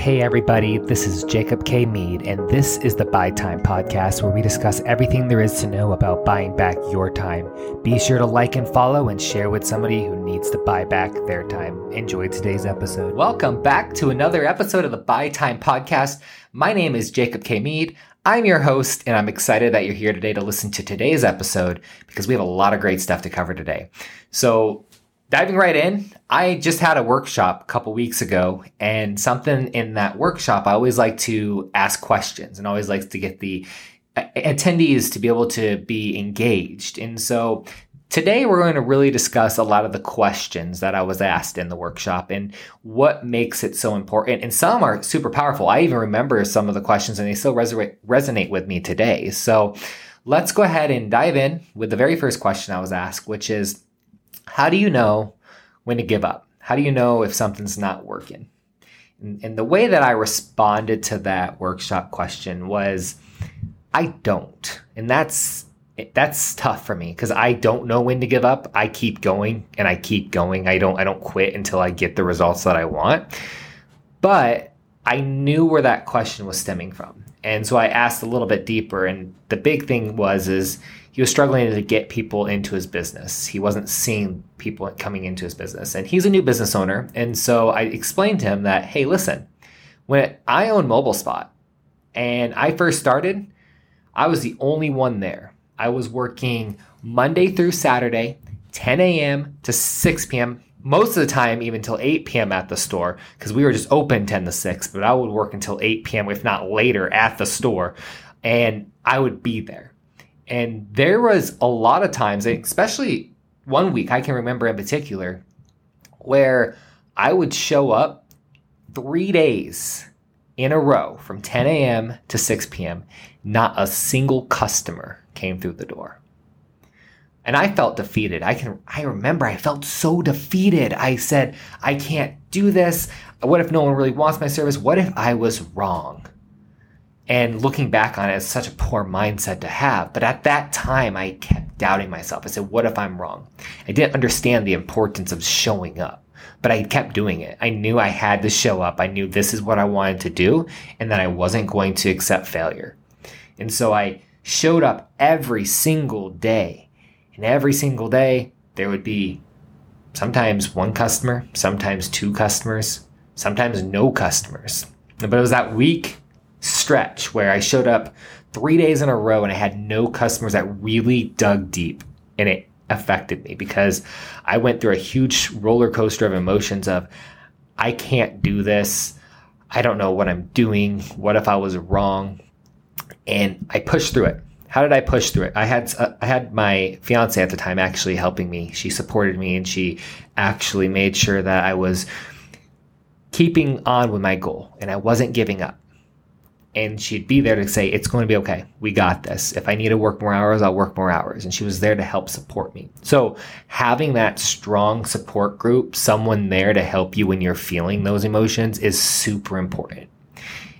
Hey, everybody, this is Jacob K. Mead, and this is the Buy Time Podcast, where we discuss everything there is to know about buying back your time. Be sure to like and follow and share with somebody who needs to buy back their time. Enjoy today's episode. Welcome back to another episode of the Buy Time Podcast. My name is Jacob K. Mead. I'm your host, and I'm excited that you're here today to listen to today's episode because we have a lot of great stuff to cover today. So, diving right in, I just had a workshop a couple weeks ago, and something in that workshop, I always like to ask questions and always like to get the uh, attendees to be able to be engaged. And so today we're going to really discuss a lot of the questions that I was asked in the workshop and what makes it so important. And some are super powerful. I even remember some of the questions and they still resonate with me today. So let's go ahead and dive in with the very first question I was asked, which is, how do you know when to give up? How do you know if something's not working? And, and the way that I responded to that workshop question was, I don't. And that's that's tough for me because I don't know when to give up. I keep going and I keep going. I don't I don't quit until I get the results that I want. But I knew where that question was stemming from. And so I asked a little bit deeper and the big thing was is he was struggling to get people into his business. He wasn't seeing people coming into his business. And he's a new business owner. And so I explained to him that, hey, listen, when I own Mobile Spot and I first started, I was the only one there. I was working Monday through Saturday, 10 a.m. to 6 p.m. Most of the time, even till 8 p.m. at the store, because we were just open 10 to 6, but I would work until 8 p.m., if not later, at the store, and I would be there. And there was a lot of times, especially one week I can remember in particular, where I would show up three days in a row from 10 a.m. to 6 p.m. Not a single customer came through the door. And I felt defeated. I can I remember I felt so defeated. I said, I can't do this. What if no one really wants my service? What if I was wrong? And looking back on it, it's such a poor mindset to have. But at that time, I kept doubting myself. I said, what if I'm wrong? I didn't understand the importance of showing up, but I kept doing it. I knew I had to show up. I knew this is what I wanted to do and that I wasn't going to accept failure. And so I showed up every single day. And every single day, there would be sometimes one customer, sometimes two customers, sometimes no customers. But it was that week stretch where I showed up three days in a row and I had no customers that really dug deep and it affected me because I went through a huge roller coaster of emotions of I can't do this. I don't know what I'm doing. What if I was wrong? And I pushed through it. How did I push through it? I had uh, I had my fiance at the time actually helping me. She supported me and she actually made sure that I was keeping on with my goal and I wasn't giving up and she'd be there to say it's going to be okay. We got this. If i need to work more hours i'll work more hours. And she was there to help support me. So having that strong support group someone there to help you when you're feeling those emotions is super important.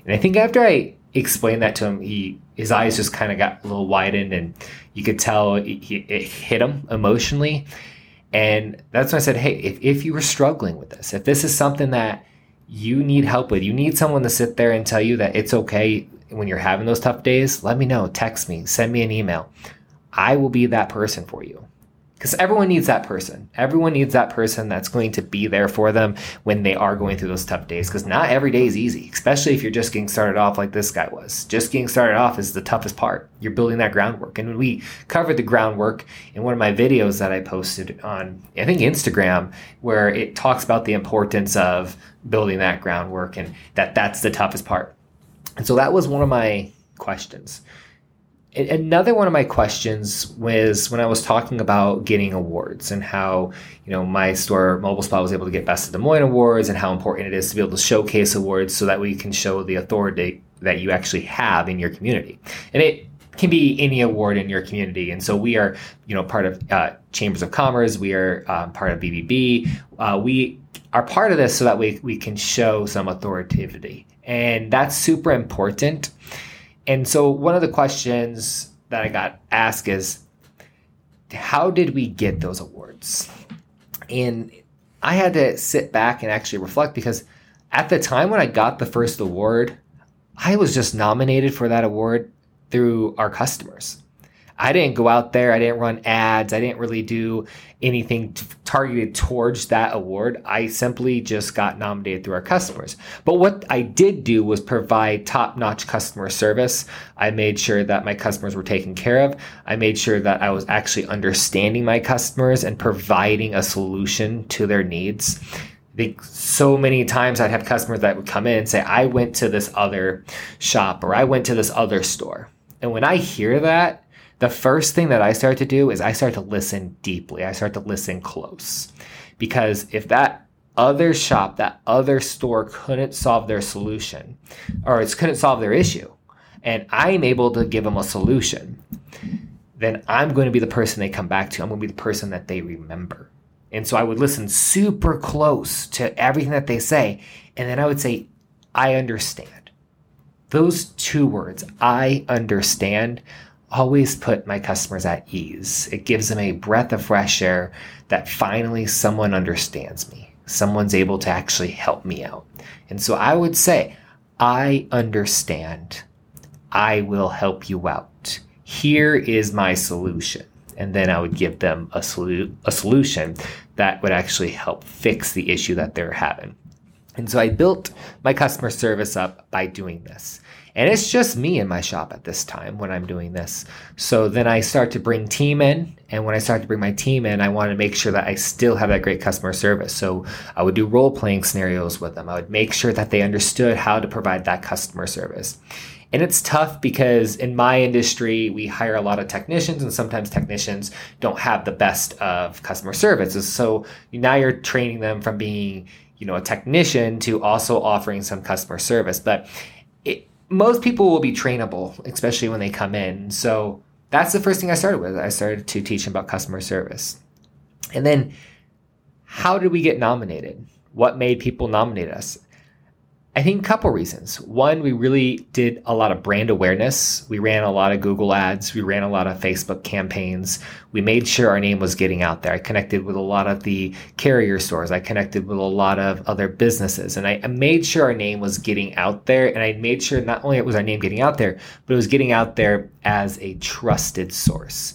And i think after i explained that to him he his eyes just kind of got a little widened and you could tell it, it hit him emotionally. And that's when i said hey if, if you were struggling with this if this is something that you need help with, you need someone to sit there and tell you that it's okay when you're having those tough days, let me know. Text me, send me an email. I will be that person for you because everyone needs that person. Everyone needs that person that's going to be there for them when they are going through those tough days. Because not every day is easy, especially if you're just getting started off like this guy was. Just getting started off is the toughest part. You're building that groundwork. And we covered the groundwork in one of my videos that I posted on, I think, Instagram, where it talks about the importance of building that groundwork and that that's the toughest part. And so that was one of my questions another one of my questions was when I was talking about getting awards and how, you know, my store Mobile MobileSpot was able to get Best of Des Moines awards and how important it is to be able to showcase awards so that we can show the authority that you actually have in your community. And it can be any award in your community. And so we are, you know, part of uh, Chambers of Commerce. We are um, part of BBB. Uh, we are part of this so that we, we can show some authoritativity. And that's super important and so one of the questions that I got asked is how did we get those awards? And I had to sit back and actually reflect because at the time when I got the first award, I was just nominated for that award through our customers. I didn't go out there, I didn't run ads, I didn't really do anything t- targeted towards that award. I simply just got nominated through our customers. But what I did do was provide top notch customer service. I made sure that my customers were taken care of. I made sure that I was actually understanding my customers and providing a solution to their needs. So many times I'd have customers that would come in and say, I went to this other shop or I went to this other store. And when I hear that, the first thing that I start to do is I start to listen deeply. I start to listen close. Because if that other shop, that other store couldn't solve their solution or it couldn't solve their issue, and I'm able to give them a solution, then I'm going to be the person they come back to. I'm going to be the person that they remember. And so I would listen super close to everything that they say. And then I would say, I understand. Those two words, I understand, always put my customers at ease. It gives them a breath of fresh air that finally someone understands me. Someone's able to actually help me out. And so I would say, I understand. I will help you out. Here is my solution. And then I would give them a, solu- a solution that would actually help fix the issue that they're having. And so I built my customer service up by doing this. And it's just me in my shop at this time when I'm doing this. So then I start to bring team in. And when I start to bring my team in, I want to make sure that I still have that great customer service. So I would do role playing scenarios with them. I would make sure that they understood how to provide that customer service. And it's tough because in my industry, we hire a lot of technicians, and sometimes technicians don't have the best of customer services. So now you're training them from being, you know, a technician to also offering some customer service. But it, most people will be trainable, especially when they come in. So that's the first thing I started with. I started to teach them about customer service. And then how did we get nominated? What made people nominate us? I think a couple reasons. One, we really did a lot of brand awareness. We ran a lot of Google ads. We ran a lot of Facebook campaigns. We made sure our name was getting out there. I connected with a lot of the carrier stores. I connected with a lot of other businesses and I, made sure our name was getting out there. And I made sure not only was our name getting out there, but it was getting out there as a trusted source.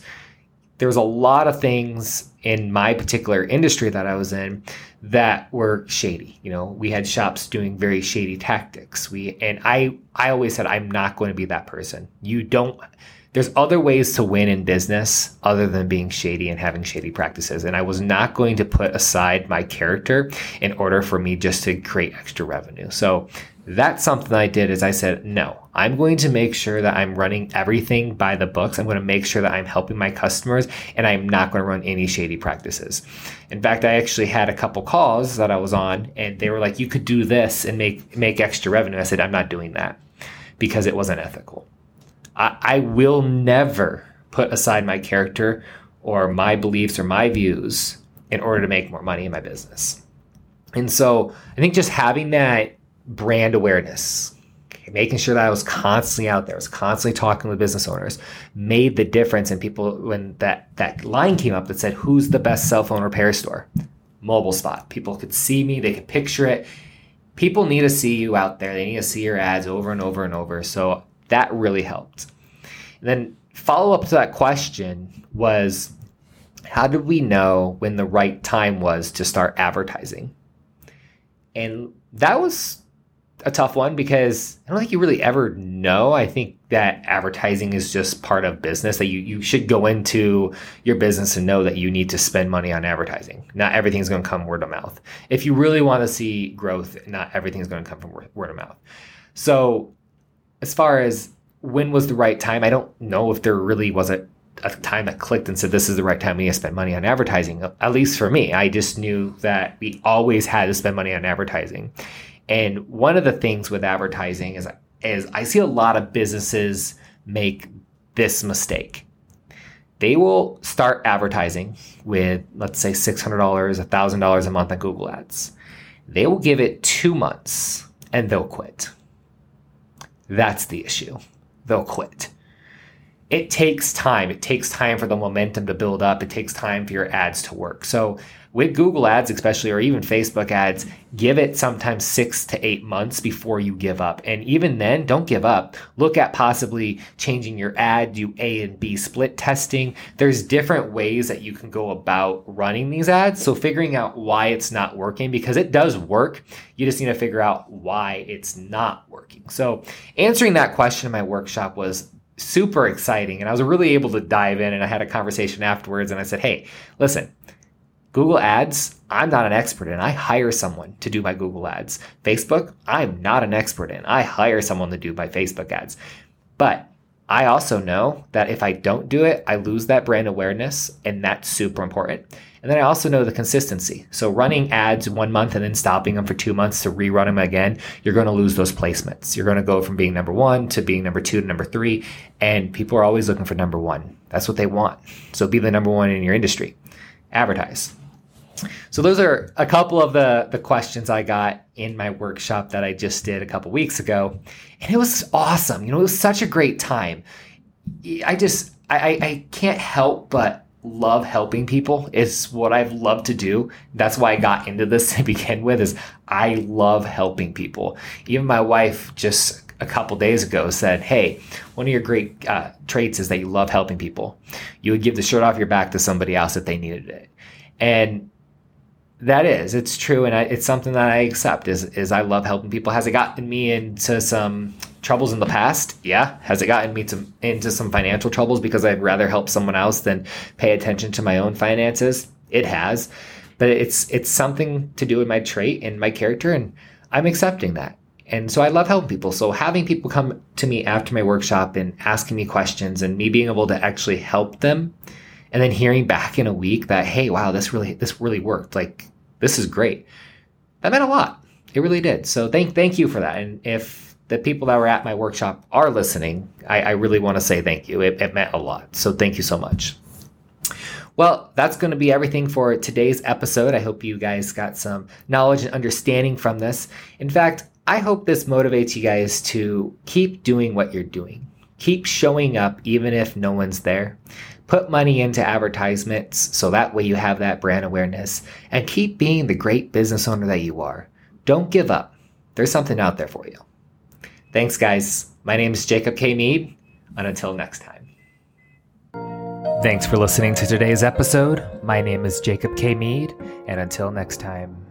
There was a lot of things in my particular industry that I was in that were shady. You know, we had shops doing very shady tactics. We and I I always said I'm not going to be that person. You don't there's other ways to win in business other than being shady and having shady practices. And I was not going to put aside my character in order for me just to create extra revenue. So that's something I did is I said, no, I'm going to make sure that I'm running everything by the books. I'm going to make sure that I'm helping my customers and I'm not going to run any shady practices. In fact, I actually had a couple calls that I was on and they were like, you could do this and make, make extra revenue. I said, I'm not doing that because it wasn't ethical. I, I will never put aside my character or my beliefs or my views in order to make more money in my business. And so I think just having that brand awareness, making sure that I was constantly out there, I was constantly talking with business owners, made the difference. And people, when that that line came up that said, "Who's the best cell phone repair store?" Mobile Spot. People could see me, they could picture it. People need to see you out there. They need to see your ads over and over and over. So that really helped. And then follow up to that question was, how did we know when the right time was to start advertising? And that was a tough one because I don't think you really ever know. I think that advertising is just part of business that you, you should go into your business and know that you need to spend money on advertising. Not everything's going to come word of mouth. If you really want to see growth, not everything's going to come from word of mouth. So, as far as when was the right time, I don't know if there really was a, a time that clicked and said, this is the right time we need to spend money on advertising. At least for me, I just knew that we always had to spend money on advertising. And one of the things with advertising is, is I see a lot of businesses make this mistake. They will start advertising with, let's say, $600, $1,000 a month on Google Ads. They will give it two months and they'll quit. That's the issue. They'll quit. It takes time. It takes time for the momentum to build up. It takes time for your ads to work. So with Google ads, especially, or even Facebook ads, give it sometimes six to eight months before you give up. And even then, don't give up. Look at possibly changing your ad, do A and B split testing. There's different ways that you can go about running these ads. So figuring out why it's not working, because it does work. You just need to figure out why it's not working. So answering that question in my workshop was super exciting. And I was really able to dive in and I had a conversation afterwards and I said, Hey, listen, Google Ads, I'm not an expert in. I hire someone to do my Google Ads. Facebook, I'm not an expert in. I hire someone to do my Facebook ads. But I also know that if I don't do it, I lose that brand awareness, and that's super important. And then I also know the consistency. So running ads one month and then stopping them for two months to rerun them again, you're going to lose those placements. You're going to go from being number one to being number two to number three. And people are always looking for number one. That's what they want. So be the number one in your industry. Advertise. So those are a couple of the the questions I got in my workshop that I just did a couple weeks ago, and it was awesome. You know, it was such a great time. I just I, I can't help but love helping people. It's what I've loved to do. That's why I got into this to begin with. Is I love helping people. Even my wife just a couple days ago said, Hey, one of your great uh, traits is that you love helping people. You would give the shirt off your back to somebody else if they needed it. And that is, it's true, and I, it's something that I accept. Is is I love helping people. Has it gotten me into some troubles in the past? Yeah. Has it gotten me to into some financial troubles because I'd rather help someone else than pay attention to my own finances? It has, but it's it's something to do with my trait and my character, and I'm accepting that. And so I love helping people. So having people come to me after my workshop and asking me questions and me being able to actually help them and then hearing back in a week that hey wow this really this really worked like this is great that meant a lot it really did so thank thank you for that and if the people that were at my workshop are listening i, I really want to say thank you it, it meant a lot so thank you so much well, that's going to be everything for today's episode. I hope you guys got some knowledge and understanding from this. In fact, I hope this motivates you guys to keep doing what you're doing. Keep showing up even if no one's there. Put money into advertisements so that way you have that brand awareness and keep being the great business owner that you are. Don't give up. There's something out there for you. Thanks, guys. My name is Jacob K. Mead, and until next time. Thanks for listening to today's episode. My name is Jacob K. Mead, and until next time.